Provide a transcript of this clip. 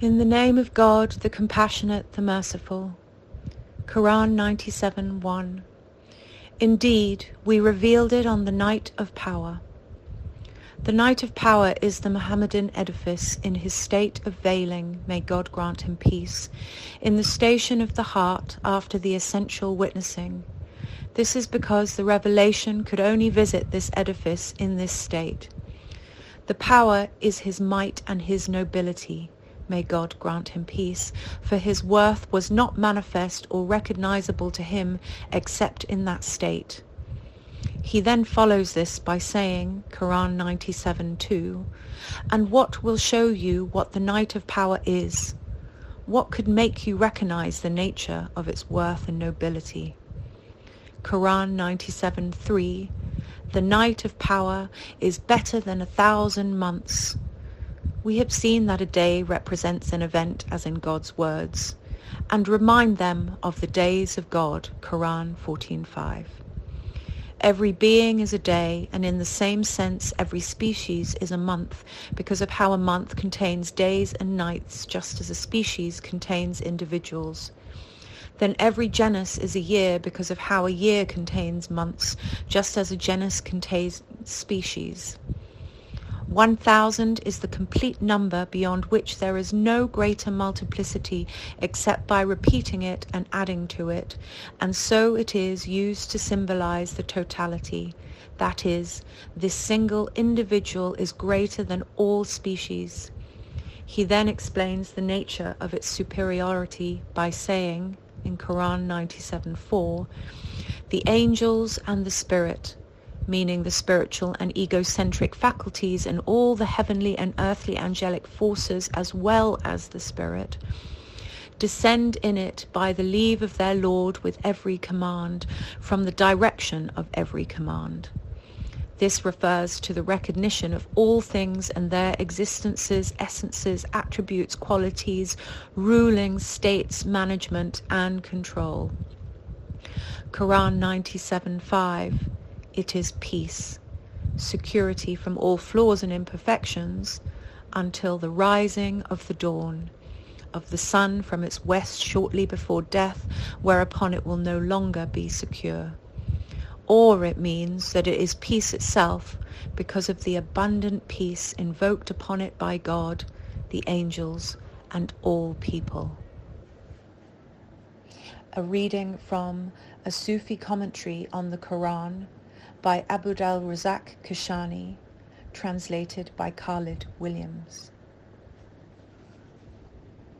In the name of God, the compassionate, the merciful. Quran 97 1. Indeed, we revealed it on the night of power. The night of power is the Mohammedan edifice in his state of veiling, may God grant him peace, in the station of the heart after the essential witnessing. This is because the revelation could only visit this edifice in this state. The power is his might and his nobility may God grant him peace, for his worth was not manifest or recognizable to him except in that state. He then follows this by saying, Quran 97:2, And what will show you what the night of power is? What could make you recognize the nature of its worth and nobility? Quran 97:3, The night of power is better than a thousand months. We have seen that a day represents an event as in God's words, and remind them of the days of God, Quran 14.5. Every being is a day, and in the same sense every species is a month, because of how a month contains days and nights, just as a species contains individuals. Then every genus is a year because of how a year contains months, just as a genus contains species. One thousand is the complete number beyond which there is no greater multiplicity except by repeating it and adding to it, and so it is used to symbolize the totality. That is, this single individual is greater than all species. He then explains the nature of its superiority by saying, in Quran 97.4, the angels and the spirit meaning the spiritual and egocentric faculties and all the heavenly and earthly angelic forces as well as the spirit, descend in it by the leave of their Lord with every command, from the direction of every command. This refers to the recognition of all things and their existences, essences, attributes, qualities, ruling, states, management, and control. Quran 97.5 it is peace, security from all flaws and imperfections until the rising of the dawn of the sun from its west shortly before death, whereupon it will no longer be secure. Or it means that it is peace itself because of the abundant peace invoked upon it by God, the angels, and all people. A reading from a Sufi commentary on the Quran by Abdul Razak Kashani, translated by Khalid Williams.